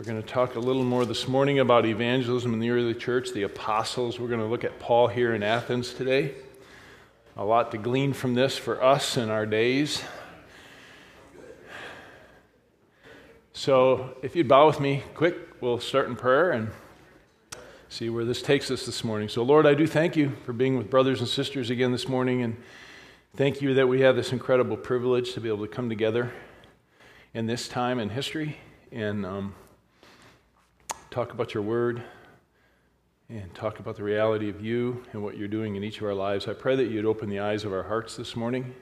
We're going to talk a little more this morning about evangelism in the early church, the apostles. We're going to look at Paul here in Athens today. A lot to glean from this for us in our days. So, if you'd bow with me quick, we'll start in prayer and see where this takes us this morning. So, Lord, I do thank you for being with brothers and sisters again this morning, and thank you that we have this incredible privilege to be able to come together in this time in history and um, talk about your word and talk about the reality of you and what you're doing in each of our lives. I pray that you'd open the eyes of our hearts this morning.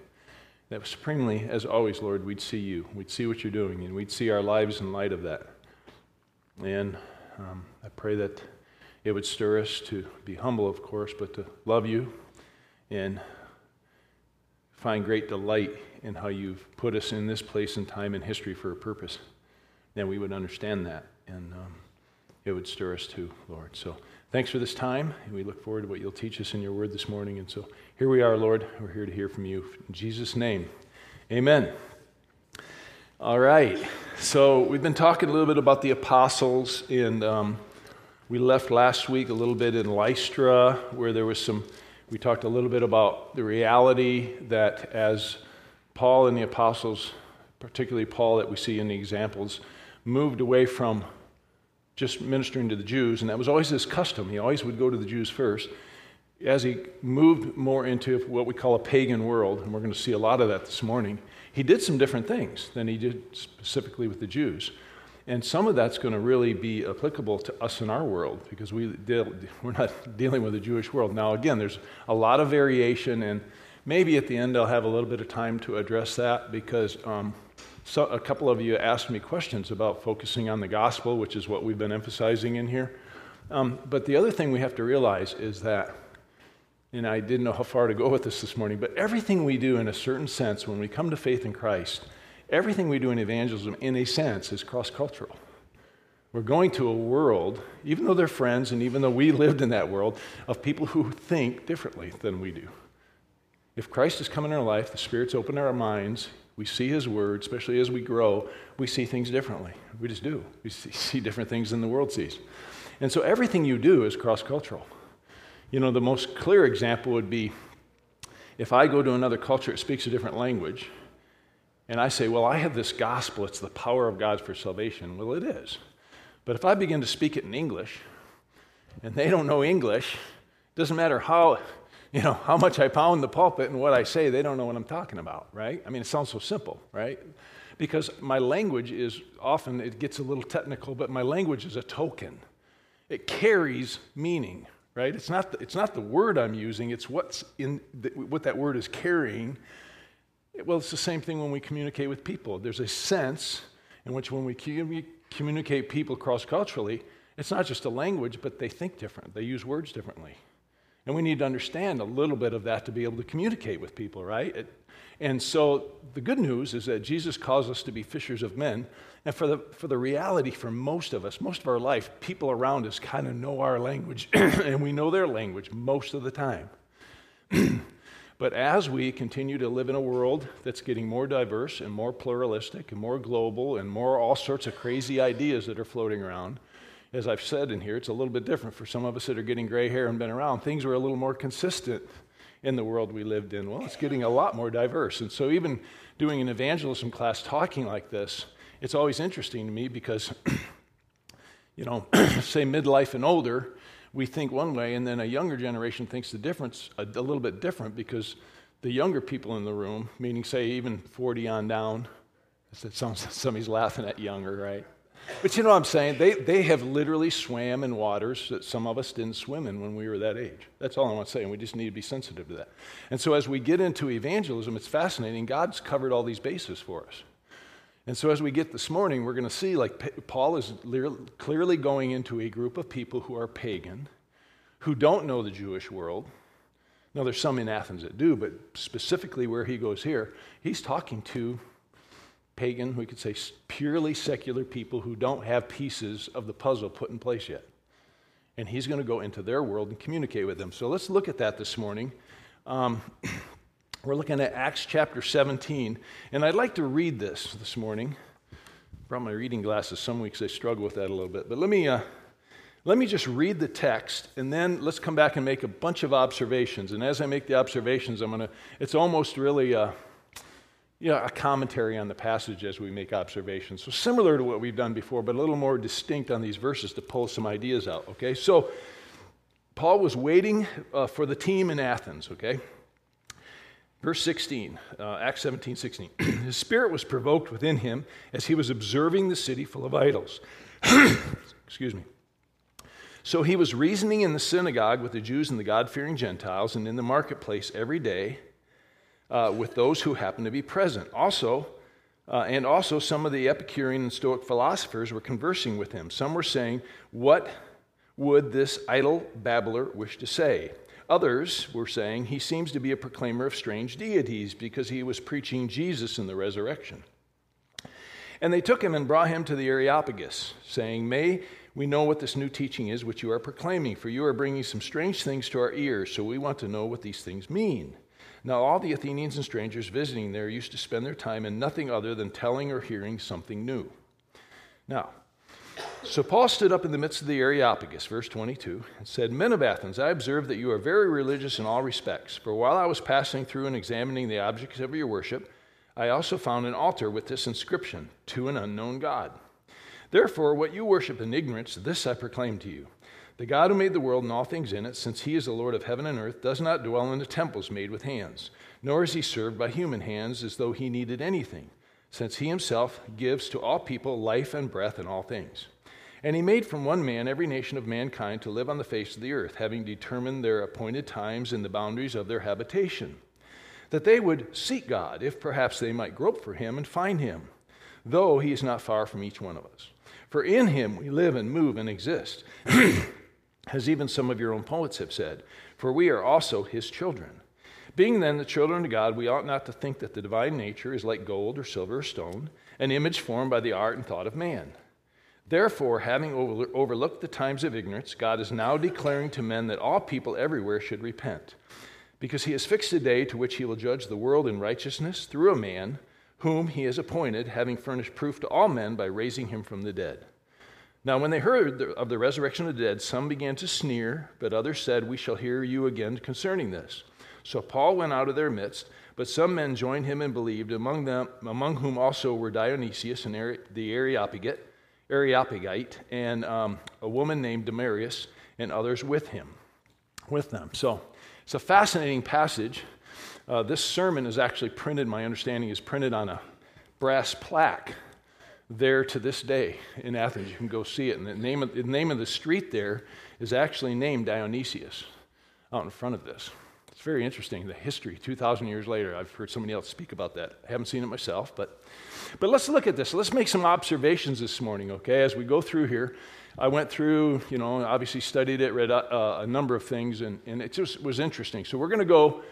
That supremely, as always, Lord, we'd see you. We'd see what you're doing, and we'd see our lives in light of that. And um, I pray that it would stir us to be humble, of course, but to love you and find great delight in how you've put us in this place and time in history for a purpose. And we would understand that. And um, it would stir us too, Lord. So thanks for this time, and we look forward to what you'll teach us in your word this morning. And so here we are, Lord. We're here to hear from you. In Jesus' name, amen. All right. So we've been talking a little bit about the apostles, and um, we left last week a little bit in Lystra, where there was some. We talked a little bit about the reality that as Paul and the apostles, particularly Paul that we see in the examples, moved away from just ministering to the Jews, and that was always his custom. He always would go to the Jews first. As he moved more into what we call a pagan world, and we're going to see a lot of that this morning, he did some different things than he did specifically with the Jews. And some of that's going to really be applicable to us in our world because we deal, we're not dealing with a Jewish world. Now, again, there's a lot of variation, and maybe at the end I'll have a little bit of time to address that because um, so a couple of you asked me questions about focusing on the gospel, which is what we've been emphasizing in here. Um, but the other thing we have to realize is that, and I didn't know how far to go with this this morning, but everything we do in a certain sense when we come to faith in Christ, everything we do in evangelism, in a sense, is cross cultural. We're going to a world, even though they're friends and even though we lived in that world, of people who think differently than we do. If Christ has come in our life, the Spirit's opened our minds, we see His Word, especially as we grow, we see things differently. We just do. We see different things than the world sees. And so everything you do is cross cultural. You know, the most clear example would be if I go to another culture, it speaks a different language, and I say, Well, I have this gospel, it's the power of God for salvation. Well, it is. But if I begin to speak it in English, and they don't know English, it doesn't matter how you know, how much I pound the pulpit and what I say, they don't know what I'm talking about, right? I mean, it sounds so simple, right? Because my language is often, it gets a little technical, but my language is a token. It carries meaning, right? It's not the, it's not the word I'm using, it's what's in the, what that word is carrying. Well, it's the same thing when we communicate with people. There's a sense in which when we communicate people cross culturally, it's not just a language, but they think different. They use words differently. And we need to understand a little bit of that to be able to communicate with people, right? It, and so the good news is that Jesus calls us to be fishers of men. And for the, for the reality for most of us, most of our life, people around us kind of know our language and we know their language most of the time. but as we continue to live in a world that's getting more diverse and more pluralistic and more global and more all sorts of crazy ideas that are floating around, as I've said in here, it's a little bit different for some of us that are getting gray hair and been around. Things were a little more consistent in the world we lived in. Well, it's getting a lot more diverse. And so, even doing an evangelism class talking like this, it's always interesting to me because, you know, say midlife and older, we think one way, and then a younger generation thinks the difference a, a little bit different because the younger people in the room, meaning, say, even 40 on down, that sounds somebody's laughing at younger, right? But you know what I'm saying? They, they have literally swam in waters that some of us didn't swim in when we were that age. That's all I want to say, and we just need to be sensitive to that. And so as we get into evangelism, it's fascinating. God's covered all these bases for us. And so as we get this morning, we're going to see like Paul is clearly going into a group of people who are pagan, who don't know the Jewish world. Now, there's some in Athens that do, but specifically where he goes here, he's talking to pagan, we could say purely secular people who don't have pieces of the puzzle put in place yet. And he's going to go into their world and communicate with them. So let's look at that this morning. Um, we're looking at Acts chapter 17. And I'd like to read this this morning brought my reading glasses. Some weeks I struggle with that a little bit. But let me, uh, let me just read the text, and then let's come back and make a bunch of observations. And as I make the observations, I'm going to, it's almost really a, you know, a commentary on the passage as we make observations. So similar to what we've done before, but a little more distinct on these verses to pull some ideas out, okay? So Paul was waiting uh, for the team in Athens, okay? Verse 16, uh, Acts 17, 16. His spirit was provoked within him as he was observing the city full of idols. Excuse me. So he was reasoning in the synagogue with the Jews and the God fearing Gentiles, and in the marketplace every day uh, with those who happened to be present. Also, uh, and also some of the Epicurean and Stoic philosophers were conversing with him. Some were saying, What would this idle babbler wish to say? Others were saying he seems to be a proclaimer of strange deities because he was preaching Jesus in the resurrection. And they took him and brought him to the Areopagus, saying, May we know what this new teaching is which you are proclaiming, for you are bringing some strange things to our ears, so we want to know what these things mean. Now, all the Athenians and strangers visiting there used to spend their time in nothing other than telling or hearing something new. Now, so Paul stood up in the midst of the Areopagus, verse 22, and said, Men of Athens, I observe that you are very religious in all respects. For while I was passing through and examining the objects of your worship, I also found an altar with this inscription To an unknown God. Therefore, what you worship in ignorance, this I proclaim to you. The God who made the world and all things in it, since he is the Lord of heaven and earth, does not dwell in the temples made with hands, nor is he served by human hands as though he needed anything, since he himself gives to all people life and breath and all things. And he made from one man every nation of mankind to live on the face of the earth, having determined their appointed times and the boundaries of their habitation, that they would seek God, if perhaps they might grope for him and find him, though he is not far from each one of us. For in him we live and move and exist, as even some of your own poets have said, for we are also his children. Being then the children of God, we ought not to think that the divine nature is like gold or silver or stone, an image formed by the art and thought of man. Therefore, having overlooked the times of ignorance, God is now declaring to men that all people everywhere should repent, because he has fixed a day to which he will judge the world in righteousness through a man whom he has appointed, having furnished proof to all men by raising him from the dead. Now, when they heard of the resurrection of the dead, some began to sneer, but others said, We shall hear you again concerning this. So Paul went out of their midst, but some men joined him and believed, among them, among whom also were Dionysius and the Areopagite Areopagite, and um, a woman named Damaris, and others with him, with them. So it's a fascinating passage. Uh, this sermon is actually printed, my understanding is printed on a brass plaque there to this day in Athens. You can go see it. And the name of, the name of the street there is actually named Dionysius out in front of this. It's very interesting, the history, 2,000 years later. I've heard somebody else speak about that. I haven't seen it myself, but but let's look at this. Let's make some observations this morning, okay? As we go through here, I went through, you know, obviously studied it, read a, uh, a number of things, and, and it just was interesting. So we're going to go,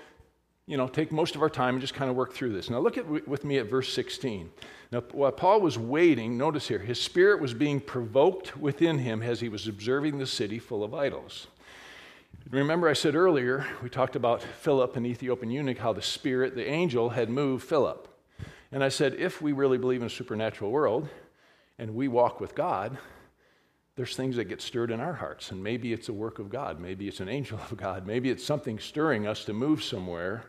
you know, take most of our time and just kind of work through this. Now look at with me at verse 16. Now, while Paul was waiting, notice here, his spirit was being provoked within him as he was observing the city full of idols. Remember, I said earlier, we talked about Philip, an Ethiopian eunuch, how the spirit, the angel, had moved Philip. And I said, if we really believe in a supernatural world and we walk with God, there's things that get stirred in our hearts. And maybe it's a work of God. Maybe it's an angel of God. Maybe it's something stirring us to move somewhere,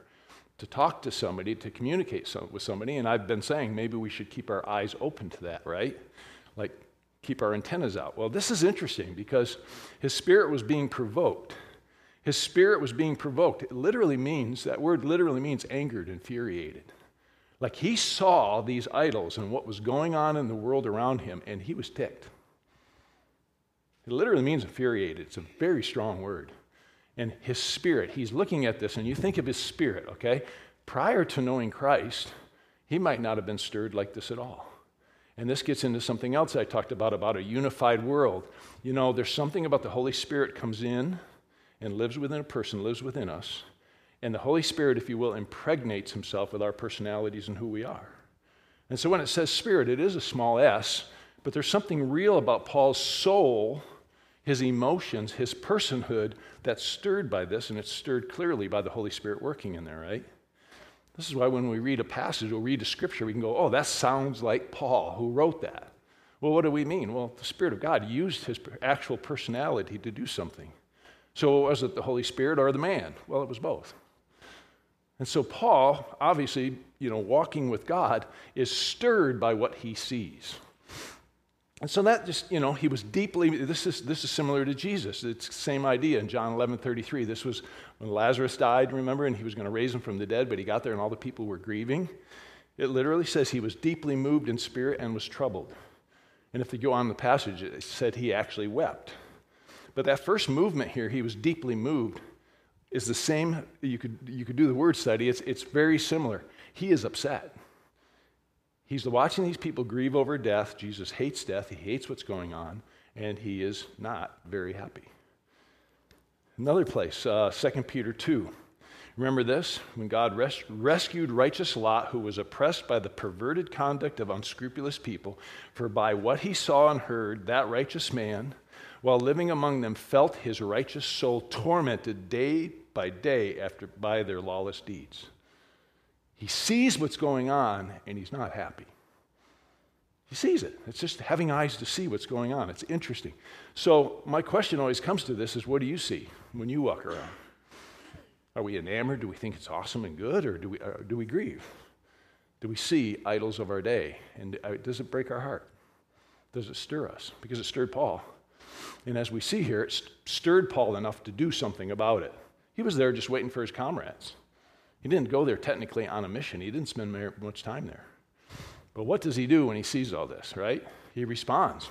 to talk to somebody, to communicate with somebody. And I've been saying maybe we should keep our eyes open to that, right? Like keep our antennas out. Well, this is interesting because his spirit was being provoked. His spirit was being provoked. It literally means, that word literally means angered, infuriated. Like he saw these idols and what was going on in the world around him, and he was ticked. It literally means infuriated. It's a very strong word. And his spirit, he's looking at this, and you think of his spirit, okay? Prior to knowing Christ, he might not have been stirred like this at all. And this gets into something else I talked about, about a unified world. You know, there's something about the Holy Spirit comes in and lives within a person, lives within us, and the Holy Spirit, if you will, impregnates himself with our personalities and who we are. And so when it says spirit, it is a small s, but there's something real about Paul's soul, his emotions, his personhood that's stirred by this, and it's stirred clearly by the Holy Spirit working in there, right? This is why when we read a passage or read a scripture, we can go, oh, that sounds like Paul who wrote that. Well, what do we mean? Well, the Spirit of God used his actual personality to do something. So was it the Holy Spirit or the man? Well, it was both. And so Paul, obviously, you know, walking with God, is stirred by what he sees. And so that just, you know, he was deeply, this is, this is similar to Jesus. It's the same idea in John 11 33. This was when Lazarus died, remember, and he was going to raise him from the dead, but he got there and all the people were grieving. It literally says he was deeply moved in spirit and was troubled. And if you go on the passage, it said he actually wept. But that first movement here, he was deeply moved, is the same. You could, you could do the word study, it's, it's very similar. He is upset. He's watching these people grieve over death. Jesus hates death, he hates what's going on, and he is not very happy. Another place, uh, 2 Peter 2. Remember this? When God res- rescued righteous Lot, who was oppressed by the perverted conduct of unscrupulous people, for by what he saw and heard, that righteous man, while living among them, felt his righteous soul tormented day by day after, by their lawless deeds. He sees what's going on and he's not happy. He sees it. It's just having eyes to see what's going on. It's interesting. So, my question always comes to this is what do you see when you walk around? Are we enamored? Do we think it's awesome and good, or do we, or do we grieve? Do we see idols of our day? And uh, does it break our heart? Does it stir us? Because it stirred Paul. And as we see here, it stirred Paul enough to do something about it. He was there just waiting for his comrades. He didn't go there technically on a mission, he didn't spend much time there. But what does he do when he sees all this, right? He responds.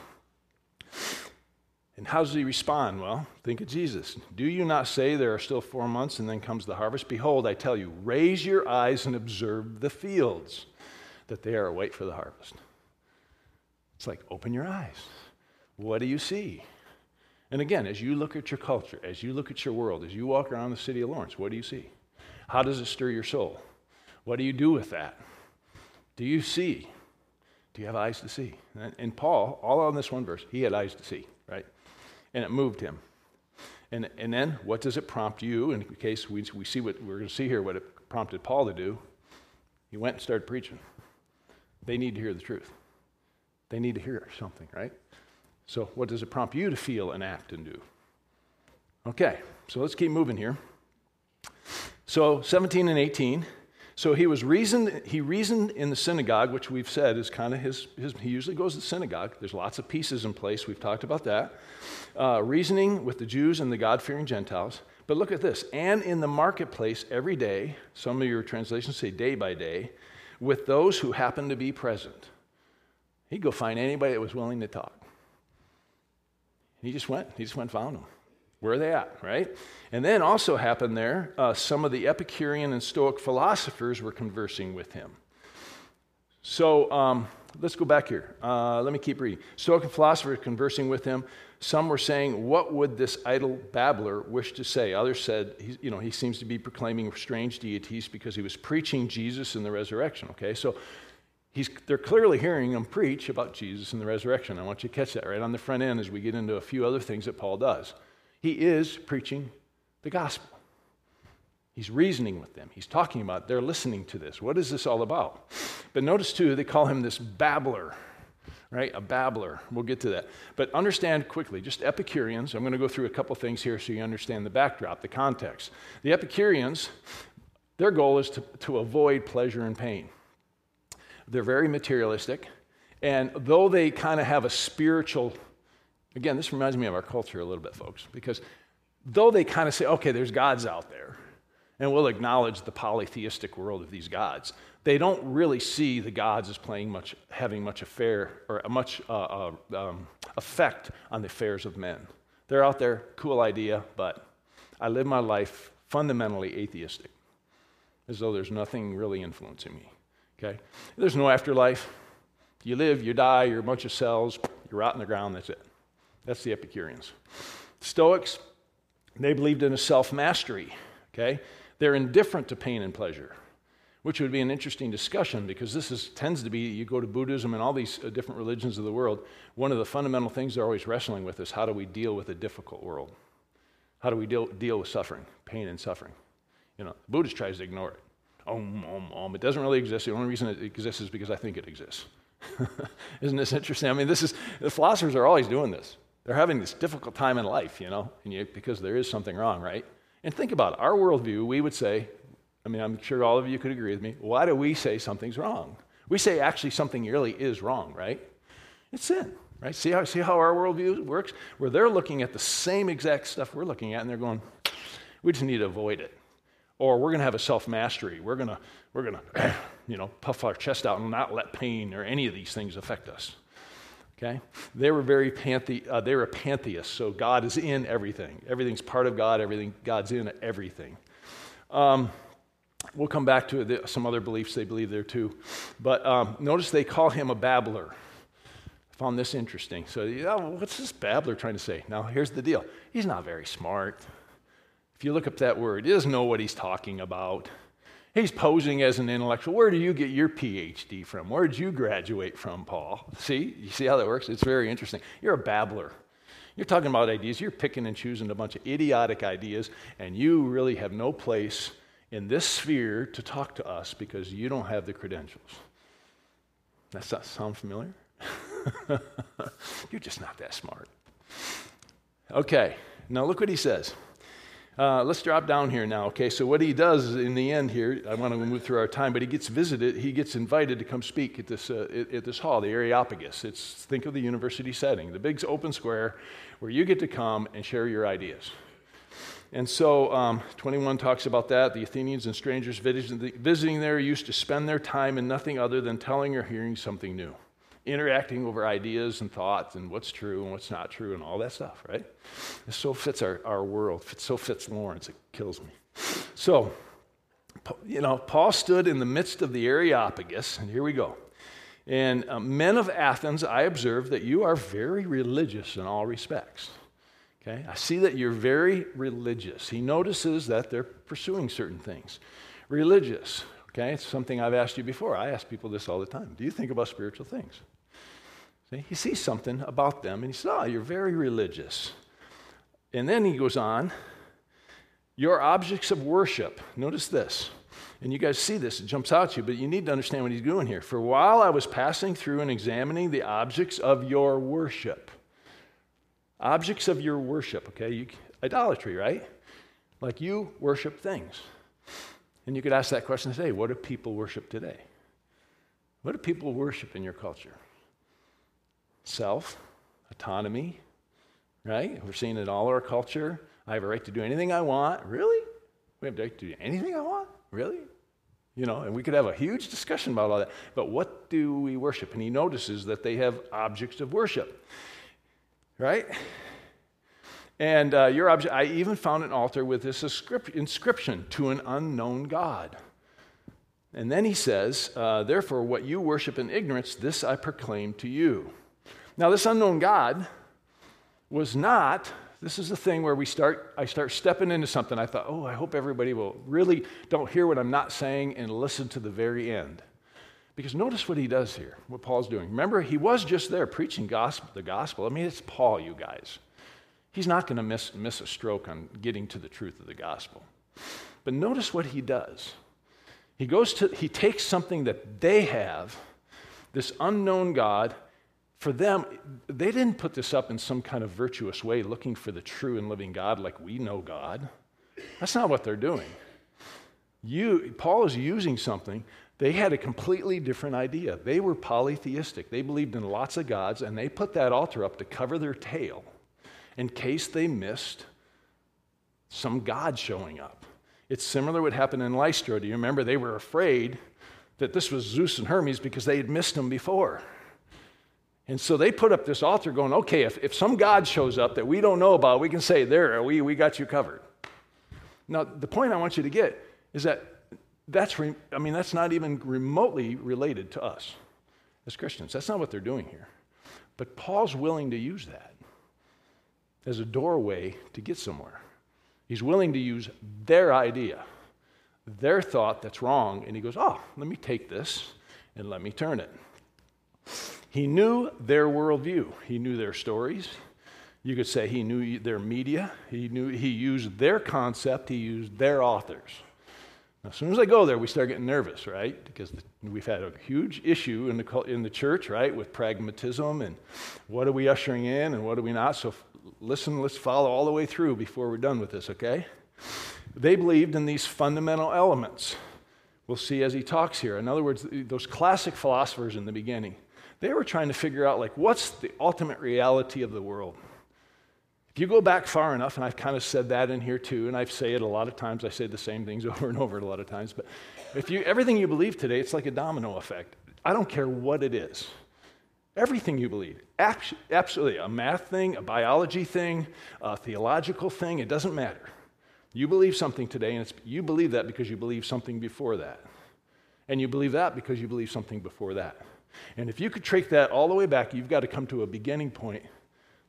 And how does he respond? Well, think of Jesus. Do you not say there are still four months and then comes the harvest? Behold, I tell you, raise your eyes and observe the fields, that they are white for the harvest. It's like, open your eyes. What do you see? And again, as you look at your culture, as you look at your world, as you walk around the city of Lawrence, what do you see? How does it stir your soul? What do you do with that? Do you see? Do you have eyes to see? And Paul, all on this one verse, he had eyes to see, right? and it moved him. And, and then what does it prompt you? In case we, we see what we're going to see here, what it prompted Paul to do, he went and started preaching. They need to hear the truth. They need to hear something, right? So, what does it prompt you to feel and act and do? Okay, so let's keep moving here. So, 17 and 18. So he was reasoned, he reasoned in the synagogue, which we've said is kind of his, his, he usually goes to the synagogue. There's lots of pieces in place. We've talked about that. Uh, reasoning with the Jews and the God fearing Gentiles. But look at this. And in the marketplace every day, some of your translations say day by day, with those who happen to be present. He'd go find anybody that was willing to talk. He just went. He just went and found them. Where are they at, right? And then also happened there, uh, some of the Epicurean and Stoic philosophers were conversing with him. So um, let's go back here. Uh, let me keep reading. Stoic philosophers conversing with him. Some were saying, What would this idle babbler wish to say? Others said, You know, he seems to be proclaiming strange deities because he was preaching Jesus and the resurrection. Okay, so He's, they're clearly hearing him preach about Jesus and the resurrection. I want you to catch that right on the front end as we get into a few other things that Paul does. He is preaching the gospel. He's reasoning with them. He's talking about, they're listening to this. What is this all about? But notice too, they call him this babbler, right? A babbler. We'll get to that. But understand quickly, just Epicureans. I'm going to go through a couple things here so you understand the backdrop, the context. The Epicureans, their goal is to, to avoid pleasure and pain. They're very materialistic. And though they kind of have a spiritual Again, this reminds me of our culture a little bit, folks, because though they kind of say, okay, there's gods out there, and we'll acknowledge the polytheistic world of these gods, they don't really see the gods as playing much, having much affair or much uh, uh, um, effect on the affairs of men. They're out there, cool idea, but I live my life fundamentally atheistic, as though there's nothing really influencing me. Okay? There's no afterlife. You live, you die, you're a bunch of cells, you rot in the ground, that's it. That's the Epicureans. Stoics, they believed in a self mastery, okay? They're indifferent to pain and pleasure, which would be an interesting discussion because this is, tends to be, you go to Buddhism and all these uh, different religions of the world, one of the fundamental things they're always wrestling with is how do we deal with a difficult world? How do we deal, deal with suffering, pain and suffering? You know, Buddhist tries to ignore it. Om, om, om. It doesn't really exist. The only reason it exists is because I think it exists. Isn't this interesting? I mean, this is, the philosophers are always doing this. They're having this difficult time in life, you know, and you, because there is something wrong, right? And think about it. Our worldview, we would say, I mean, I'm sure all of you could agree with me. Why do we say something's wrong? We say actually something really is wrong, right? It's sin, right? See how, see how our worldview works? Where they're looking at the same exact stuff we're looking at, and they're going, we just need to avoid it. Or we're going to have a self mastery. We're going to, we're going to, you know, puff our chest out and not let pain or any of these things affect us. Okay? They were very panthe- uh, they were pantheists, so God is in everything. Everything's part of God, everything, God's in everything. Um, we'll come back to the, some other beliefs they believe there too. But um, notice they call him a babbler. I found this interesting. So, yeah, what's this babbler trying to say? Now, here's the deal he's not very smart. If you look up that word, he doesn't know what he's talking about. He's posing as an intellectual. Where do you get your PhD from? Where did you graduate from, Paul? See? You see how that works? It's very interesting. You're a babbler. You're talking about ideas. You're picking and choosing a bunch of idiotic ideas, and you really have no place in this sphere to talk to us because you don't have the credentials. Does that sound familiar? You're just not that smart. Okay, now look what he says. Uh, let's drop down here now. Okay, so what he does in the end here, I want to move through our time, but he gets visited, he gets invited to come speak at this, uh, at, this hall, the Areopagus. It's, think of the university setting, the big open square where you get to come and share your ideas. And so um, 21 talks about that. The Athenians and strangers visiting there used to spend their time in nothing other than telling or hearing something new interacting over ideas and thoughts and what's true and what's not true and all that stuff, right? It so fits our, our world, it so fits Lawrence, it kills me. So, you know, Paul stood in the midst of the Areopagus, and here we go. And uh, men of Athens, I observe that you are very religious in all respects. Okay? I see that you're very religious. He notices that they're pursuing certain things. Religious, okay? It's something I've asked you before. I ask people this all the time. Do you think about spiritual things? See, he sees something about them and he says, Oh, you're very religious. And then he goes on, Your objects of worship. Notice this. And you guys see this, it jumps out to you, but you need to understand what he's doing here. For while I was passing through and examining the objects of your worship, objects of your worship, okay? You, idolatry, right? Like you worship things. And you could ask that question today what do people worship today? What do people worship in your culture? Self, autonomy, right? We're seeing it in all our culture. I have a right to do anything I want. Really? We have a right to do anything I want? Really? You know, and we could have a huge discussion about all that. But what do we worship? And he notices that they have objects of worship, right? And uh, your object, I even found an altar with this inscription to an unknown God. And then he says, uh, Therefore, what you worship in ignorance, this I proclaim to you. Now, this unknown God was not, this is the thing where we start, I start stepping into something. I thought, oh, I hope everybody will really don't hear what I'm not saying and listen to the very end. Because notice what he does here, what Paul's doing. Remember, he was just there preaching gospel, the gospel. I mean, it's Paul, you guys. He's not going to miss, miss a stroke on getting to the truth of the gospel. But notice what he does. He goes to, he takes something that they have, this unknown God, for them, they didn't put this up in some kind of virtuous way, looking for the true and living God like we know God. That's not what they're doing. You, Paul is using something. They had a completely different idea. They were polytheistic. They believed in lots of gods, and they put that altar up to cover their tail in case they missed some God showing up. It's similar to what happened in Lystra. Do you remember? They were afraid that this was Zeus and Hermes because they had missed them before. And so they put up this altar going, okay, if, if some God shows up that we don't know about, we can say, there, we, we got you covered. Now, the point I want you to get is that that's, re- I mean, that's not even remotely related to us as Christians. That's not what they're doing here. But Paul's willing to use that as a doorway to get somewhere. He's willing to use their idea, their thought that's wrong, and he goes, oh, let me take this and let me turn it. He knew their worldview, he knew their stories. You could say he knew their media, he, knew, he used their concept, he used their authors. As soon as I go there, we start getting nervous, right? Because we've had a huge issue in the, in the church, right, with pragmatism and what are we ushering in and what are we not. So listen, let's follow all the way through before we're done with this, okay? They believed in these fundamental elements. We'll see as he talks here. In other words, those classic philosophers in the beginning, they were trying to figure out, like, what's the ultimate reality of the world? If you go back far enough, and I've kind of said that in here too, and I say it a lot of times, I say the same things over and over a lot of times, but if you, everything you believe today, it's like a domino effect. I don't care what it is. Everything you believe, absolutely, a math thing, a biology thing, a theological thing, it doesn't matter. You believe something today, and you believe that because you believe something before that. And you believe that because you believe something before that. And if you could trace that all the way back, you've got to come to a beginning point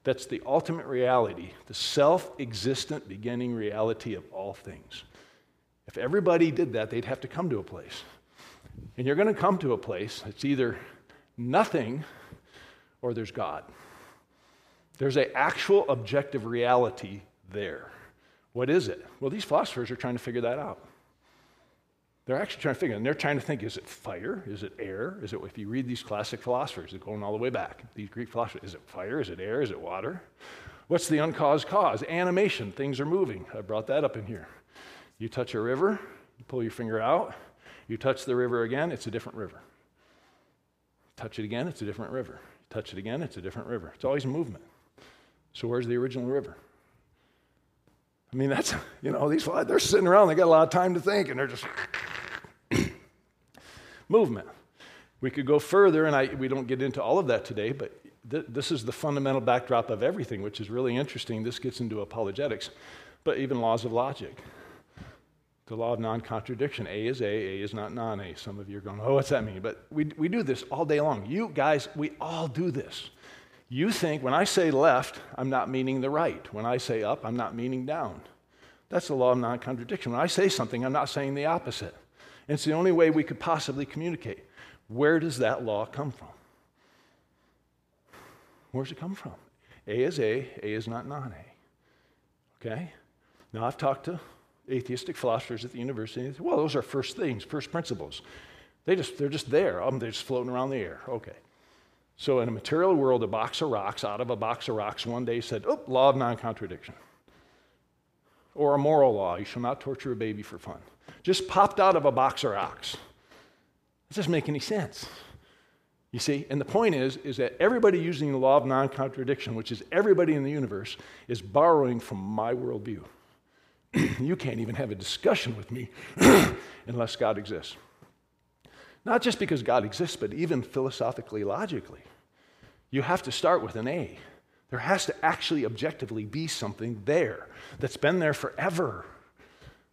that's the ultimate reality, the self existent beginning reality of all things. If everybody did that, they'd have to come to a place. And you're going to come to a place that's either nothing or there's God. There's an actual objective reality there. What is it? Well, these philosophers are trying to figure that out. They're actually trying to figure, and they're trying to think is it fire? Is it air? Is it, if you read these classic philosophers, they're going all the way back, these Greek philosophers, is it fire? Is it air? Is it water? What's the uncaused cause? Animation, things are moving. I brought that up in here. You touch a river, you pull your finger out, you touch the river again, it's a different river. Touch it again, it's a different river. Touch it again, it's a different river. It's always movement. So where's the original river? I mean, that's, you know, these, they're sitting around, they got a lot of time to think, and they're just movement. We could go further, and I, we don't get into all of that today, but th- this is the fundamental backdrop of everything, which is really interesting. This gets into apologetics, but even laws of logic. The law of non contradiction. A is A, A is not non A. Some of you are going, oh, what's that mean? But we, we do this all day long. You guys, we all do this. You think when I say left, I'm not meaning the right. When I say up, I'm not meaning down. That's the law of non contradiction. When I say something, I'm not saying the opposite. It's the only way we could possibly communicate. Where does that law come from? Where does it come from? A is A, A is not non A. Okay? Now, I've talked to atheistic philosophers at the university. And they say, well, those are first things, first principles. They just, they're just there. Um, they're just floating around the air. Okay. So, in a material world, a box of rocks, out of a box of rocks, one day said, oh, law of non contradiction. Or a moral law, you shall not torture a baby for fun just popped out of a box rocks. It doesn't make any sense. You see, and the point is, is that everybody using the law of non-contradiction, which is everybody in the universe, is borrowing from my worldview. you can't even have a discussion with me unless God exists. Not just because God exists, but even philosophically, logically. You have to start with an A. There has to actually objectively be something there that's been there forever.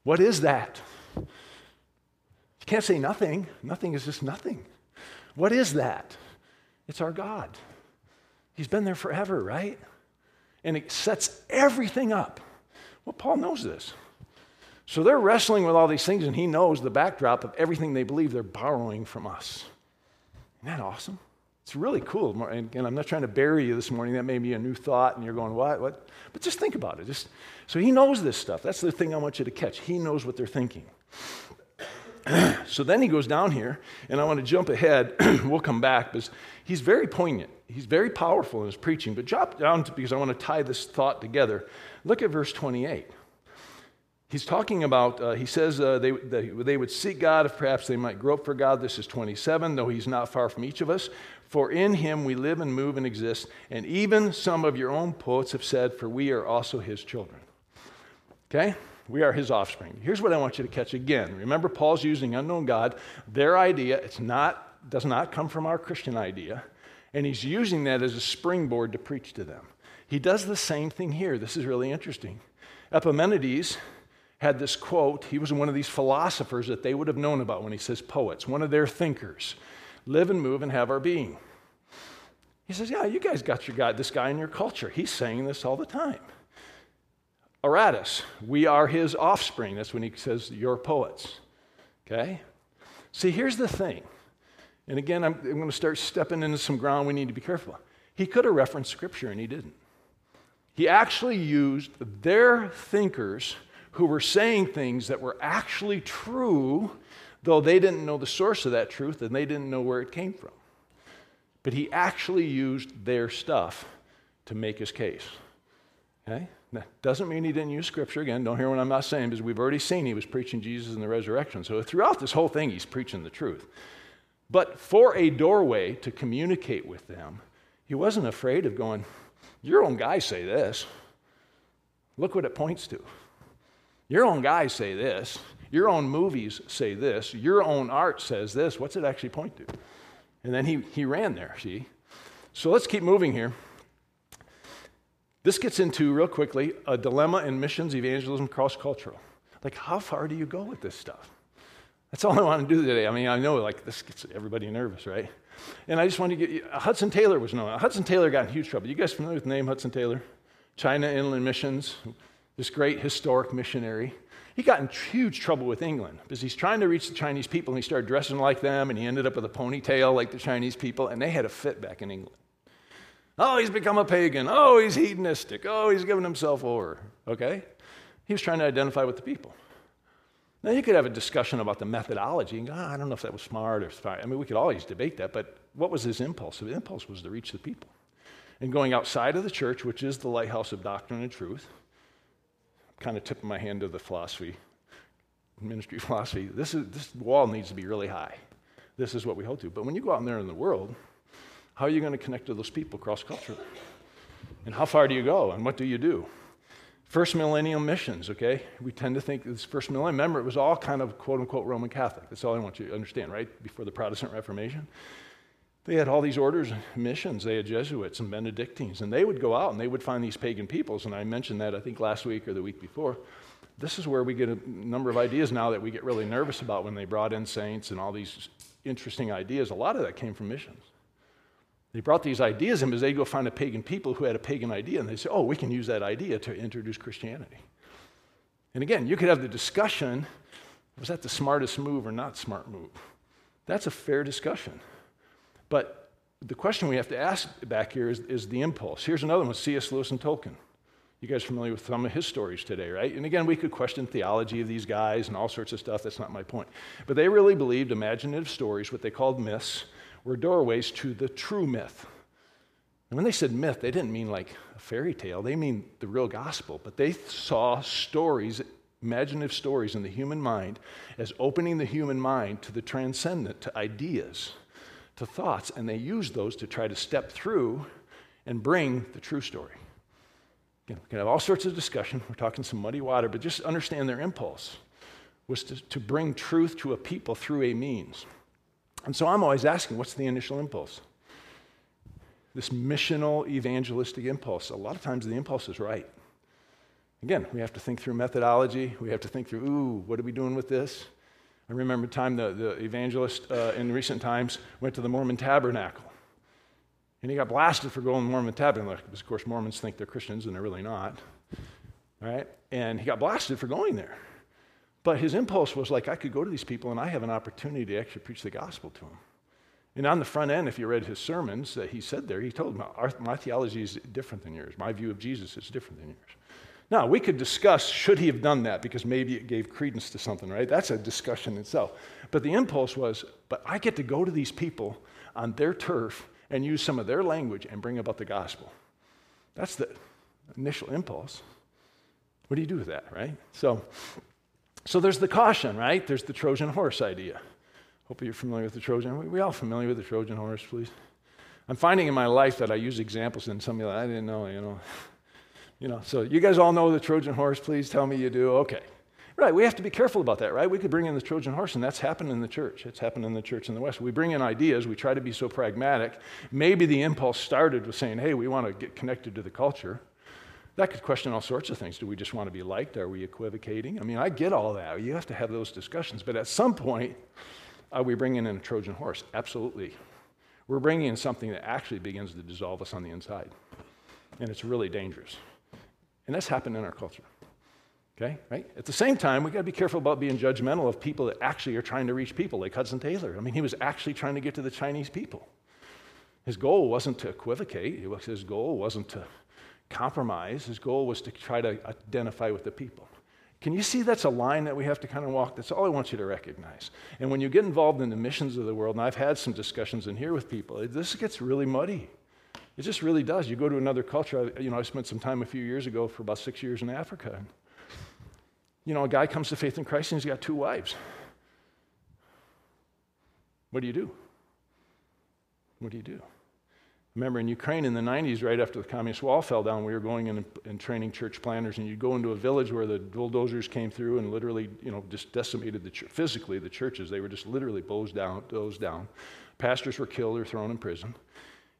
What is that? You can't say nothing. Nothing is just nothing. What is that? It's our God. He's been there forever, right? And it sets everything up. Well, Paul knows this. So they're wrestling with all these things, and he knows the backdrop of everything they believe they're borrowing from us. Isn't that awesome? It's really cool. And I'm not trying to bury you this morning. That may be a new thought, and you're going, what? What? But just think about it. Just, so he knows this stuff. That's the thing I want you to catch. He knows what they're thinking. so then he goes down here, and I want to jump ahead. we'll come back because he's very poignant. He's very powerful in his preaching. But drop down to, because I want to tie this thought together. Look at verse 28. He's talking about, uh, he says uh, they, they, they would seek God if perhaps they might grope for God. This is 27, though he's not far from each of us. For in him we live and move and exist. And even some of your own poets have said, For we are also his children. Okay? We are his offspring. Here's what I want you to catch again. Remember, Paul's using unknown God. Their idea, it's not, does not come from our Christian idea. And he's using that as a springboard to preach to them. He does the same thing here. This is really interesting. Epimenides had this quote. He was one of these philosophers that they would have known about when he says poets, one of their thinkers. Live and move and have our being. He says, Yeah, you guys got your guy, this guy in your culture. He's saying this all the time. Aratus, we are his offspring. That's when he says, You're poets. Okay? See, here's the thing. And again, I'm, I'm going to start stepping into some ground we need to be careful. He could have referenced scripture and he didn't. He actually used their thinkers who were saying things that were actually true, though they didn't know the source of that truth and they didn't know where it came from. But he actually used their stuff to make his case. Okay? That doesn't mean he didn't use scripture. Again, don't hear what I'm not saying because we've already seen he was preaching Jesus and the resurrection. So throughout this whole thing, he's preaching the truth. But for a doorway to communicate with them, he wasn't afraid of going, Your own guys say this. Look what it points to. Your own guys say this. Your own movies say this. Your own art says this. What's it actually point to? And then he, he ran there, see? So let's keep moving here. This gets into, real quickly, a dilemma in missions, evangelism, cross cultural. Like, how far do you go with this stuff? That's all I want to do today. I mean, I know like this gets everybody nervous, right? And I just want to get you, uh, Hudson Taylor was known. Hudson Taylor got in huge trouble. You guys familiar with the name Hudson Taylor? China Inland Missions, this great historic missionary. He got in huge trouble with England because he's trying to reach the Chinese people and he started dressing like them and he ended up with a ponytail like the Chinese people and they had a fit back in England. Oh, he's become a pagan. Oh, he's hedonistic. Oh, he's given himself over. Okay? He was trying to identify with the people. Now, you could have a discussion about the methodology and go, oh, I don't know if that was smart or smart. I mean, we could always debate that, but what was his impulse? The impulse was to reach the people. And going outside of the church, which is the lighthouse of doctrine and truth, kind of tipping my hand to the philosophy, ministry philosophy, this, is, this wall needs to be really high. This is what we hold to. But when you go out there in the world, how are you going to connect to those people cross culturally? And how far do you go? And what do you do? First millennium missions, okay? We tend to think this first millennium, remember, it was all kind of quote unquote Roman Catholic. That's all I want you to understand, right? Before the Protestant Reformation. They had all these orders, and missions. They had Jesuits and Benedictines, and they would go out and they would find these pagan peoples. And I mentioned that, I think, last week or the week before. This is where we get a number of ideas now that we get really nervous about when they brought in saints and all these interesting ideas. A lot of that came from missions. They brought these ideas in because they go find a pagan people who had a pagan idea, and they say, oh, we can use that idea to introduce Christianity. And again, you could have the discussion was that the smartest move or not smart move? That's a fair discussion. But the question we have to ask back here is, is the impulse. Here's another one C.S. Lewis and Tolkien. You guys familiar with some of his stories today, right? And again, we could question theology of these guys and all sorts of stuff. That's not my point. But they really believed imaginative stories, what they called myths, were doorways to the true myth. And when they said myth, they didn't mean like a fairy tale, they mean the real gospel. But they saw stories, imaginative stories in the human mind, as opening the human mind to the transcendent, to ideas, to thoughts. And they use those to try to step through and bring the true story. Again, we can have all sorts of discussion. We're talking some muddy water, but just understand their impulse was to, to bring truth to a people through a means. And so I'm always asking, what's the initial impulse? This missional evangelistic impulse. A lot of times the impulse is right. Again, we have to think through methodology. We have to think through, ooh, what are we doing with this? I remember time the, the evangelist uh, in recent times went to the Mormon tabernacle. And he got blasted for going to the Mormon tabernacle because, of course, Mormons think they're Christians and they're really not. Right? And he got blasted for going there. But his impulse was like, I could go to these people and I have an opportunity to actually preach the gospel to them. And on the front end, if you read his sermons that he said there, he told them, My theology is different than yours. My view of Jesus is different than yours. Now, we could discuss should he have done that because maybe it gave credence to something, right? That's a discussion itself. But the impulse was, but I get to go to these people on their turf and use some of their language and bring about the gospel. That's the initial impulse. What do you do with that, right? So, so there's the caution, right? There's the Trojan horse idea. Hope you're familiar with the Trojan. Are we all familiar with the Trojan horse, please? I'm finding in my life that I use examples in some of that I didn't know, you know. You know, so you guys all know the Trojan horse, please tell me you do. Okay. Right, we have to be careful about that, right? We could bring in the Trojan horse, and that's happened in the church. It's happened in the church in the West. We bring in ideas, we try to be so pragmatic. Maybe the impulse started with saying, hey, we want to get connected to the culture. That could question all sorts of things. Do we just want to be liked? Are we equivocating? I mean, I get all that. You have to have those discussions. But at some point, are we bringing in a Trojan horse? Absolutely. We're bringing in something that actually begins to dissolve us on the inside. And it's really dangerous. And that's happened in our culture. Okay, right? At the same time, we got to be careful about being judgmental of people that actually are trying to reach people, like Hudson Taylor. I mean, he was actually trying to get to the Chinese people. His goal wasn't to equivocate, his goal wasn't to compromise. His goal was to try to identify with the people. Can you see that's a line that we have to kind of walk? That's all I want you to recognize. And when you get involved in the missions of the world, and I've had some discussions in here with people, this gets really muddy. It just really does. You go to another culture. I, you know, I spent some time a few years ago for about six years in Africa. You know, a guy comes to faith in Christ and he's got two wives. What do you do? What do you do? remember in Ukraine in the 90s, right after the communist wall fell down, we were going in and training church planners, and you'd go into a village where the bulldozers came through and literally, you know, just decimated the ch- physically the churches. They were just literally bulldozed down. Pastors were killed or thrown in prison.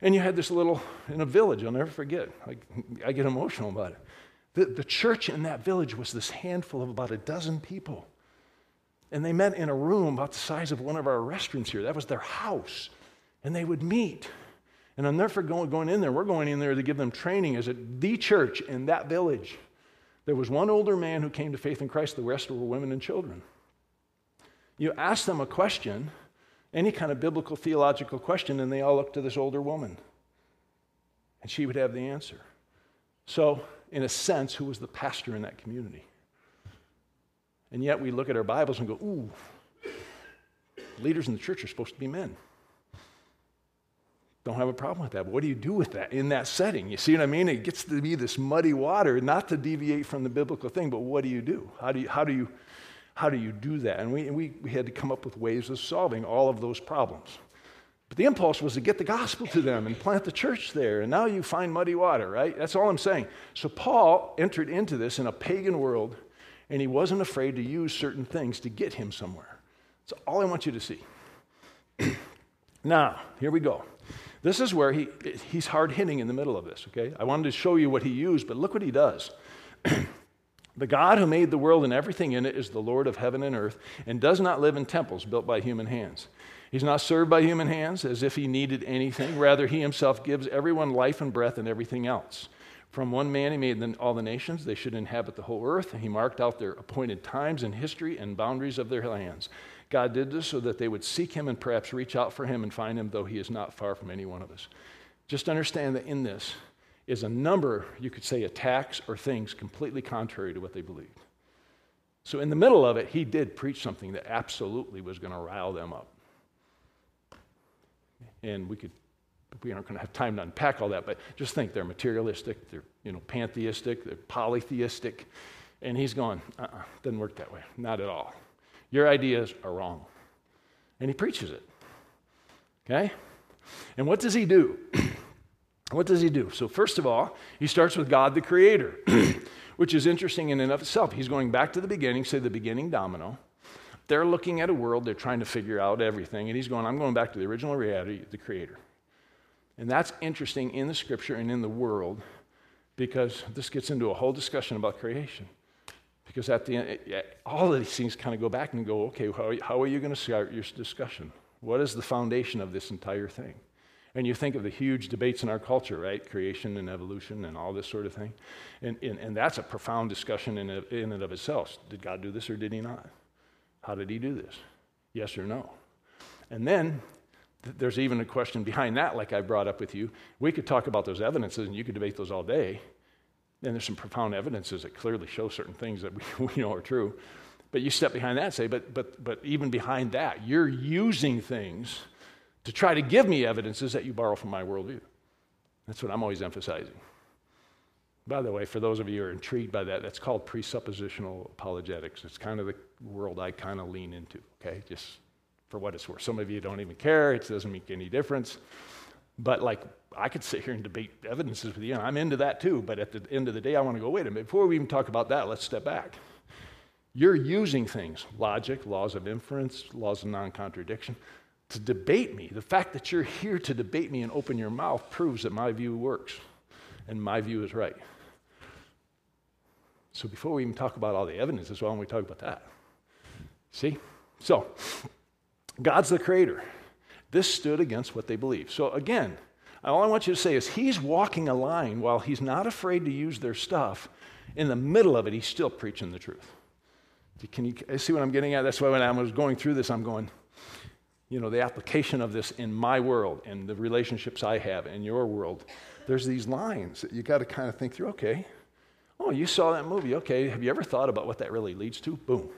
And you had this little, in a village, I'll never forget. I, I get emotional about it. The, the church in that village was this handful of about a dozen people. And they met in a room about the size of one of our restaurants here. That was their house. And they would meet and I'm never going, going in there. We're going in there to give them training as at the church in that village. There was one older man who came to faith in Christ, the rest were women and children. You ask them a question, any kind of biblical theological question, and they all looked to this older woman. And she would have the answer. So, in a sense, who was the pastor in that community? And yet we look at our Bibles and go, ooh, leaders in the church are supposed to be men. Don't have a problem with that. But what do you do with that in that setting? You see what I mean? It gets to be this muddy water, not to deviate from the biblical thing, but what do you do? How do you, how do you, how do, you do that? And we, we, we had to come up with ways of solving all of those problems. But the impulse was to get the gospel to them and plant the church there. And now you find muddy water, right? That's all I'm saying. So Paul entered into this in a pagan world, and he wasn't afraid to use certain things to get him somewhere. That's all I want you to see. now, here we go. This is where he, he's hard hitting in the middle of this, okay? I wanted to show you what he used, but look what he does. the God who made the world and everything in it is the Lord of heaven and earth and does not live in temples built by human hands. He's not served by human hands as if he needed anything. Rather, he himself gives everyone life and breath and everything else. From one man he made all the nations. They should inhabit the whole earth. He marked out their appointed times in history and boundaries of their lands. God did this so that they would seek him and perhaps reach out for him and find him, though he is not far from any one of us. Just understand that in this is a number, you could say, attacks or things completely contrary to what they believed. So, in the middle of it, he did preach something that absolutely was going to rile them up. And we could, we aren't going to have time to unpack all that, but just think they're materialistic, they're you know, pantheistic, they're polytheistic. And he's going, uh uh-uh, doesn't work that way. Not at all. Your ideas are wrong. And he preaches it. Okay? And what does he do? what does he do? So, first of all, he starts with God the Creator, which is interesting in and of itself. He's going back to the beginning, say the beginning domino. They're looking at a world, they're trying to figure out everything, and he's going, I'm going back to the original reality, the Creator. And that's interesting in the scripture and in the world because this gets into a whole discussion about creation. Because at the end, all of these things kind of go back and go, okay, how, are you going to start your discussion? What is the foundation of this entire thing? And you think of the huge debates in our culture, right? Creation and evolution and all this sort of thing. And, and, and that's a profound discussion in, in and of itself. Did God do this or did he not? How did he do this? Yes or no? And then th- there's even a question behind that, like I brought up with you. We could talk about those evidences and you could debate those all day. And there's some profound evidences that clearly show certain things that we, we know are true. But you step behind that and say, but, but, but even behind that, you're using things to try to give me evidences that you borrow from my worldview. That's what I'm always emphasizing. By the way, for those of you who are intrigued by that, that's called presuppositional apologetics. It's kind of the world I kind of lean into, okay? Just for what it's worth. Some of you don't even care, it doesn't make any difference. But like, I could sit here and debate evidences with you, and I'm into that too. But at the end of the day, I want to go, wait a minute, before we even talk about that, let's step back. You're using things, logic, laws of inference, laws of non contradiction, to debate me. The fact that you're here to debate me and open your mouth proves that my view works and my view is right. So before we even talk about all the evidence, why don't we talk about that? See? So, God's the creator. This stood against what they believed. So again, all I want you to say is he's walking a line while he's not afraid to use their stuff. In the middle of it, he's still preaching the truth. Can you see what I'm getting at? That's why when I was going through this, I'm going, you know, the application of this in my world and the relationships I have in your world, there's these lines that you got to kind of think through. Okay, Oh, you saw that movie. Okay, have you ever thought about what that really leads to? Boom.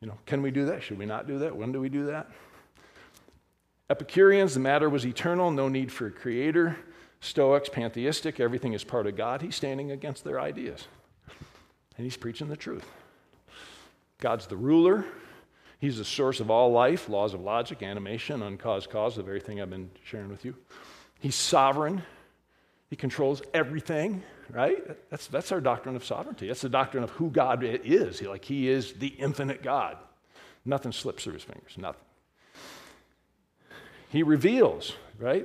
You know, can we do that? Should we not do that? When do we do that? Epicureans, the matter was eternal, no need for a creator. Stoics, pantheistic, everything is part of God. He's standing against their ideas. And he's preaching the truth. God's the ruler. He's the source of all life, laws of logic, animation, uncaused cause, the very thing I've been sharing with you. He's sovereign. He controls everything, right? That's, that's our doctrine of sovereignty. That's the doctrine of who God is. He, like, he is the infinite God. Nothing slips through his fingers, nothing. He reveals, right?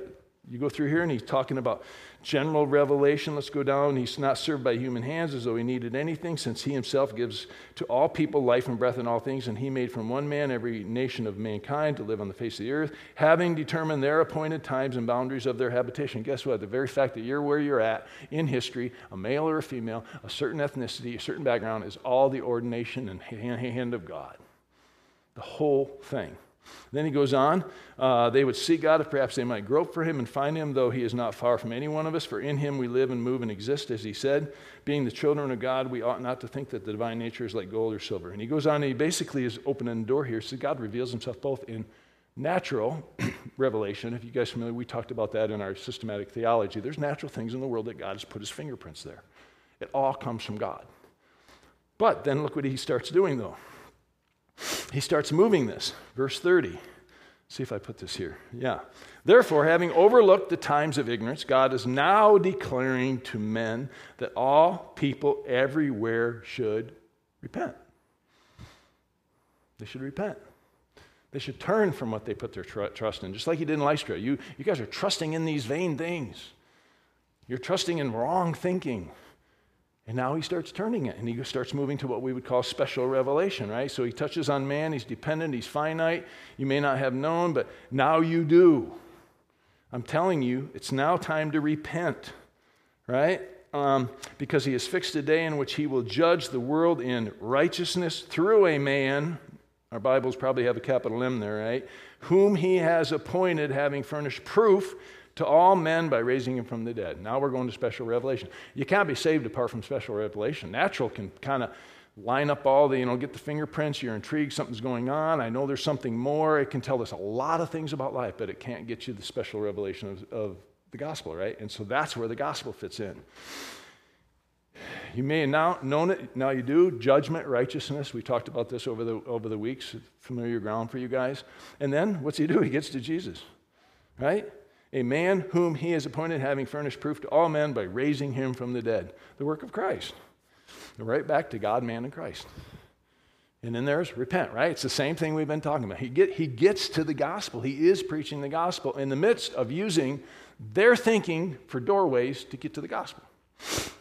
You go through here and he's talking about general revelation. Let's go down. He's not served by human hands as though he needed anything, since he himself gives to all people life and breath and all things. And he made from one man every nation of mankind to live on the face of the earth, having determined their appointed times and boundaries of their habitation. Guess what? The very fact that you're where you're at in history, a male or a female, a certain ethnicity, a certain background, is all the ordination and hand of God. The whole thing. Then he goes on, uh, they would seek God if perhaps they might grope for him and find him, though he is not far from any one of us, for in him we live and move and exist, as he said. Being the children of God, we ought not to think that the divine nature is like gold or silver. And he goes on, and he basically is opening the door here. So God reveals himself both in natural revelation. If you guys familiar, we talked about that in our systematic theology. There's natural things in the world that God has put his fingerprints there. It all comes from God. But then look what he starts doing, though he starts moving this. Verse 30. See if I put this here. Yeah. Therefore, having overlooked the times of ignorance, God is now declaring to men that all people everywhere should repent. They should repent. They should turn from what they put their tr- trust in, just like he did in Lystra. You, you guys are trusting in these vain things. You're trusting in wrong thinking. And now he starts turning it and he starts moving to what we would call special revelation, right? So he touches on man, he's dependent, he's finite. You may not have known, but now you do. I'm telling you, it's now time to repent, right? Um, because he has fixed a day in which he will judge the world in righteousness through a man. Our Bibles probably have a capital M there, right? Whom he has appointed, having furnished proof to all men by raising him from the dead. Now we're going to special revelation. You can't be saved apart from special revelation. Natural can kind of line up all the, you know, get the fingerprints, you're intrigued, something's going on. I know there's something more. It can tell us a lot of things about life, but it can't get you the special revelation of, of the gospel, right? And so that's where the gospel fits in. You may have now known it, now you do. Judgment, righteousness. We talked about this over the, over the weeks, familiar ground for you guys. And then what's he do? He gets to Jesus, right? A man whom he has appointed, having furnished proof to all men by raising him from the dead. The work of Christ. Right back to God, man, and Christ. And then there's repent, right? It's the same thing we've been talking about. He, get, he gets to the gospel. He is preaching the gospel in the midst of using their thinking for doorways to get to the gospel. Isn't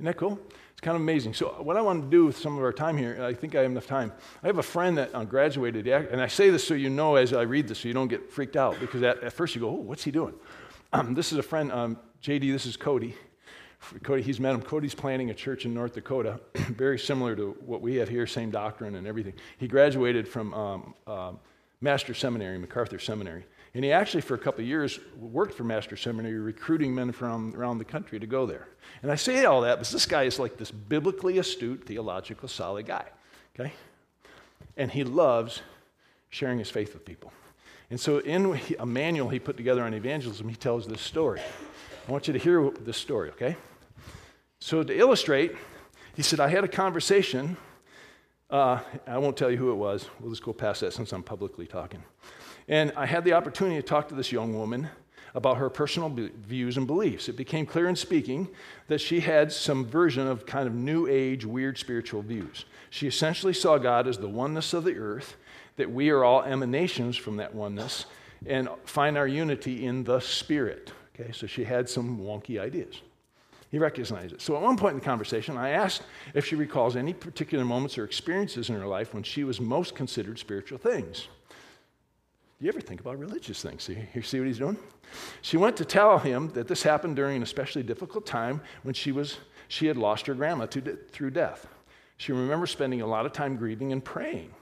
that cool? Kind of amazing. So, what I want to do with some of our time here, I think I have enough time. I have a friend that uh, graduated, and I say this so you know as I read this, so you don't get freaked out, because at, at first you go, oh, what's he doing? Um, this is a friend, um, JD, this is Cody. Cody, he's met him. Cody's planning a church in North Dakota, very similar to what we have here, same doctrine and everything. He graduated from um, uh, Master Seminary, MacArthur Seminary. And he actually, for a couple of years, worked for Master Seminary, recruiting men from around the country to go there. And I say all that because this guy is like this biblically astute, theological, solid guy. Okay? And he loves sharing his faith with people. And so, in a manual he put together on evangelism, he tells this story. I want you to hear this story, okay? So, to illustrate, he said, I had a conversation. Uh, I won't tell you who it was. We'll just go past that since I'm publicly talking. And I had the opportunity to talk to this young woman about her personal views and beliefs. It became clear in speaking that she had some version of kind of new age, weird spiritual views. She essentially saw God as the oneness of the earth, that we are all emanations from that oneness, and find our unity in the spirit. Okay, so she had some wonky ideas. He recognized it. So at one point in the conversation, I asked if she recalls any particular moments or experiences in her life when she was most considered spiritual things you ever think about religious things? See, you see what he's doing? She went to tell him that this happened during an especially difficult time when she, was, she had lost her grandma to, through death. She remembers spending a lot of time grieving and praying.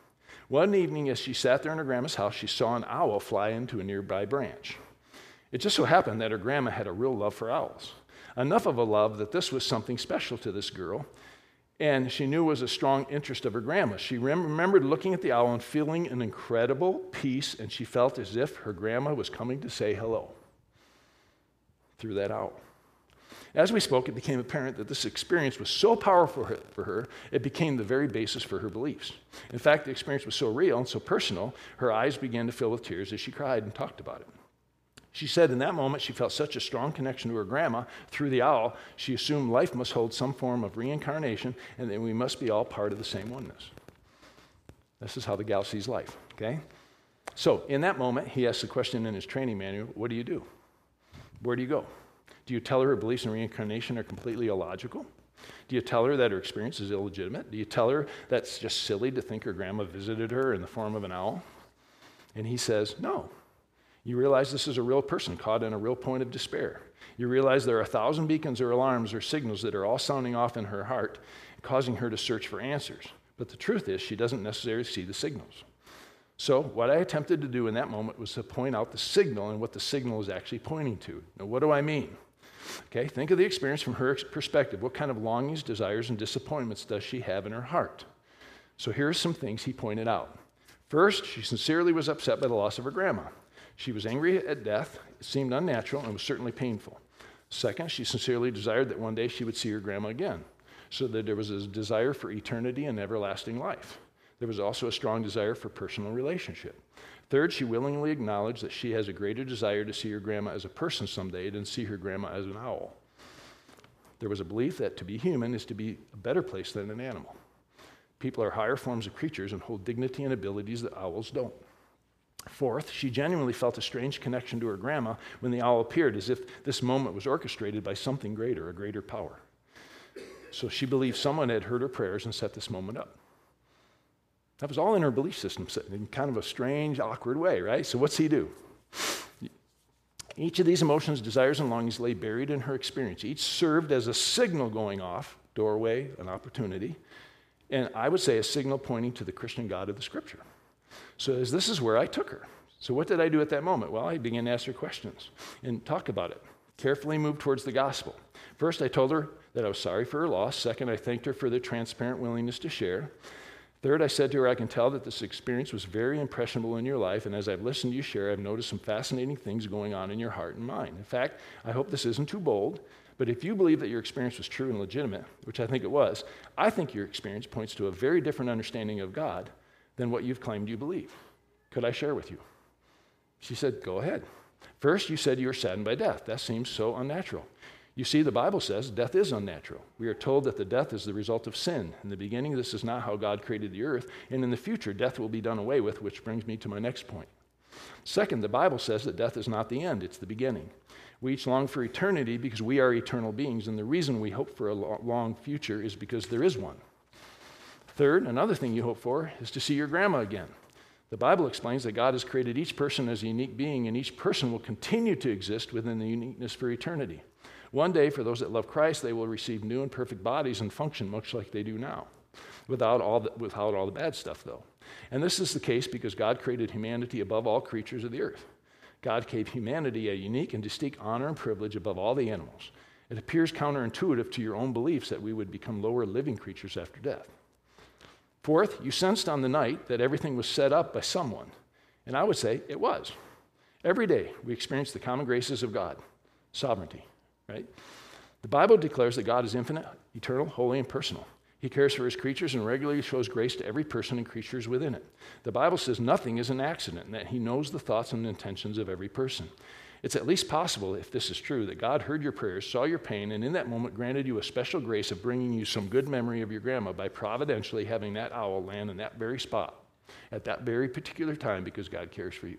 One evening, as she sat there in her grandma's house, she saw an owl fly into a nearby branch. It just so happened that her grandma had a real love for owls. Enough of a love that this was something special to this girl, and she knew was a strong interest of her grandma. She remembered looking at the owl and feeling an incredible peace, and she felt as if her grandma was coming to say hello through that owl. As we spoke, it became apparent that this experience was so powerful for her, it became the very basis for her beliefs. In fact, the experience was so real and so personal, her eyes began to fill with tears as she cried and talked about it. She said in that moment she felt such a strong connection to her grandma through the owl, she assumed life must hold some form of reincarnation and that we must be all part of the same oneness. This is how the gal sees life, okay? So, in that moment, he asks the question in his training manual What do you do? Where do you go? Do you tell her her beliefs in reincarnation are completely illogical? Do you tell her that her experience is illegitimate? Do you tell her that's just silly to think her grandma visited her in the form of an owl? And he says, No. You realize this is a real person caught in a real point of despair. You realize there are a thousand beacons or alarms or signals that are all sounding off in her heart, causing her to search for answers. But the truth is, she doesn't necessarily see the signals. So, what I attempted to do in that moment was to point out the signal and what the signal is actually pointing to. Now, what do I mean? Okay, think of the experience from her perspective. What kind of longings, desires, and disappointments does she have in her heart? So, here are some things he pointed out. First, she sincerely was upset by the loss of her grandma. She was angry at death. It seemed unnatural and was certainly painful. Second, she sincerely desired that one day she would see her grandma again, so that there was a desire for eternity and everlasting life. There was also a strong desire for personal relationship. Third, she willingly acknowledged that she has a greater desire to see her grandma as a person someday than see her grandma as an owl. There was a belief that to be human is to be a better place than an animal. People are higher forms of creatures and hold dignity and abilities that owls don't. Fourth, she genuinely felt a strange connection to her grandma when the owl appeared, as if this moment was orchestrated by something greater, a greater power. So she believed someone had heard her prayers and set this moment up. That was all in her belief system, in kind of a strange, awkward way, right? So what's he do? Each of these emotions, desires, and longings lay buried in her experience. Each served as a signal going off, doorway, an opportunity, and I would say a signal pointing to the Christian God of the Scripture. So this is where I took her. So what did I do at that moment? Well, I began to ask her questions and talk about it. Carefully moved towards the gospel. First, I told her that I was sorry for her loss. Second, I thanked her for the transparent willingness to share. Third, I said to her, I can tell that this experience was very impressionable in your life, and as I've listened to you share, I've noticed some fascinating things going on in your heart and mind. In fact, I hope this isn't too bold, but if you believe that your experience was true and legitimate, which I think it was, I think your experience points to a very different understanding of God than what you've claimed you believe. Could I share with you? She said, Go ahead. First, you said you were saddened by death. That seems so unnatural. You see, the Bible says death is unnatural. We are told that the death is the result of sin. In the beginning, this is not how God created the earth, and in the future, death will be done away with, which brings me to my next point. Second, the Bible says that death is not the end, it's the beginning. We each long for eternity because we are eternal beings, and the reason we hope for a long future is because there is one. Third, another thing you hope for is to see your grandma again. The Bible explains that God has created each person as a unique being, and each person will continue to exist within the uniqueness for eternity. One day, for those that love Christ, they will receive new and perfect bodies and function much like they do now, without all the, without all the bad stuff, though. And this is the case because God created humanity above all creatures of the earth. God gave humanity a unique and distinct honor and privilege above all the animals. It appears counterintuitive to your own beliefs that we would become lower living creatures after death. Fourth, you sensed on the night that everything was set up by someone. And I would say it was. Every day we experience the common graces of God sovereignty, right? The Bible declares that God is infinite, eternal, holy, and personal. He cares for his creatures and regularly shows grace to every person and creatures within it. The Bible says nothing is an accident and that he knows the thoughts and intentions of every person. It's at least possible, if this is true, that God heard your prayers, saw your pain, and in that moment granted you a special grace of bringing you some good memory of your grandma by providentially having that owl land in that very spot at that very particular time because God cares for you.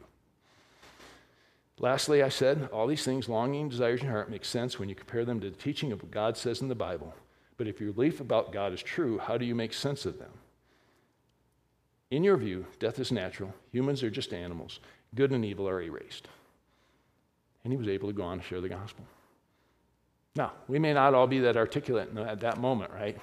Lastly, I said, all these things, longing, desires in your heart, make sense when you compare them to the teaching of what God says in the Bible. But if your belief about God is true, how do you make sense of them? In your view, death is natural, humans are just animals, good and evil are erased and he was able to go on to share the gospel. Now, we may not all be that articulate at that moment, right?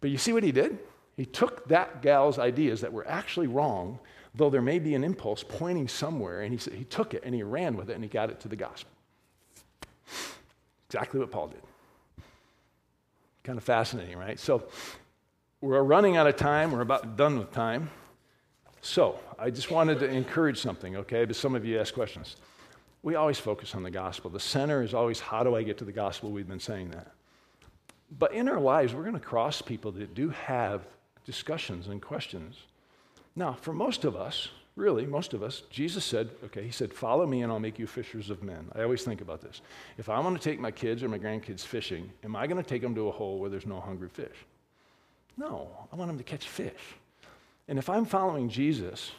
But you see what he did? He took that gal's ideas that were actually wrong, though there may be an impulse pointing somewhere, and he, he took it and he ran with it and he got it to the gospel. Exactly what Paul did. Kind of fascinating, right? So we're running out of time. We're about done with time. So I just wanted to encourage something, okay? But some of you ask questions. We always focus on the gospel. The center is always how do I get to the gospel? We've been saying that. But in our lives, we're going to cross people that do have discussions and questions. Now, for most of us, really, most of us, Jesus said, okay, he said, follow me and I'll make you fishers of men. I always think about this. If I want to take my kids or my grandkids fishing, am I going to take them to a hole where there's no hungry fish? No, I want them to catch fish. And if I'm following Jesus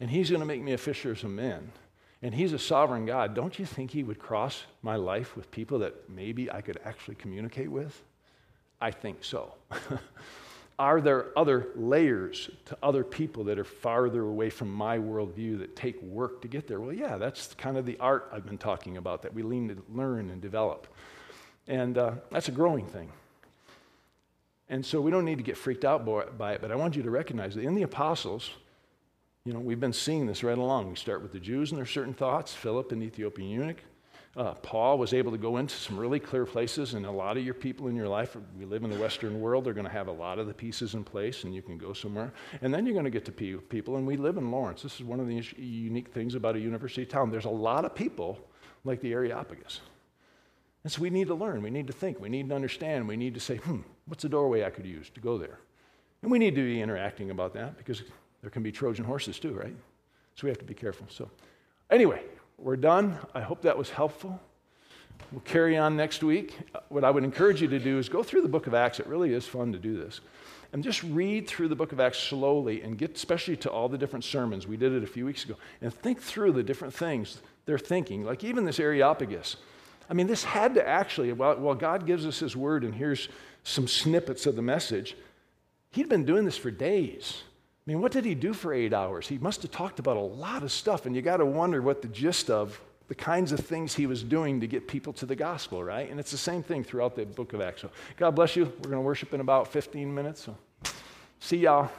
and he's going to make me a fisher of men, and he's a sovereign God, don't you think he would cross my life with people that maybe I could actually communicate with? I think so. Are there other layers to other people that are farther away from my worldview that take work to get there? Well, yeah, that's kind of the art I've been talking about that we lean to learn and develop. And uh, that's a growing thing. And so we don't need to get freaked out by it, but I want you to recognize that in the apostles, you know, we've been seeing this right along. We start with the Jews and their certain thoughts, Philip and the Ethiopian eunuch. Uh, Paul was able to go into some really clear places, and a lot of your people in your life, we live in the Western world, they're going to have a lot of the pieces in place, and you can go somewhere. And then you're going to get to people, and we live in Lawrence. This is one of the unique things about a university town. There's a lot of people like the Areopagus. And so we need to learn, we need to think, we need to understand, we need to say, hmm, what's the doorway I could use to go there? And we need to be interacting about that because there can be Trojan horses too, right? So we have to be careful. So, anyway, we're done. I hope that was helpful. We'll carry on next week. Uh, what I would encourage you to do is go through the book of Acts. It really is fun to do this. And just read through the book of Acts slowly and get especially to all the different sermons. We did it a few weeks ago. And think through the different things they're thinking. Like even this Areopagus. I mean, this had to actually, while, while God gives us his word and here's some snippets of the message, he'd been doing this for days. I mean, what did he do for eight hours? He must have talked about a lot of stuff, and you got to wonder what the gist of the kinds of things he was doing to get people to the gospel, right? And it's the same thing throughout the book of Acts. So, God bless you. We're going to worship in about 15 minutes. So, see y'all.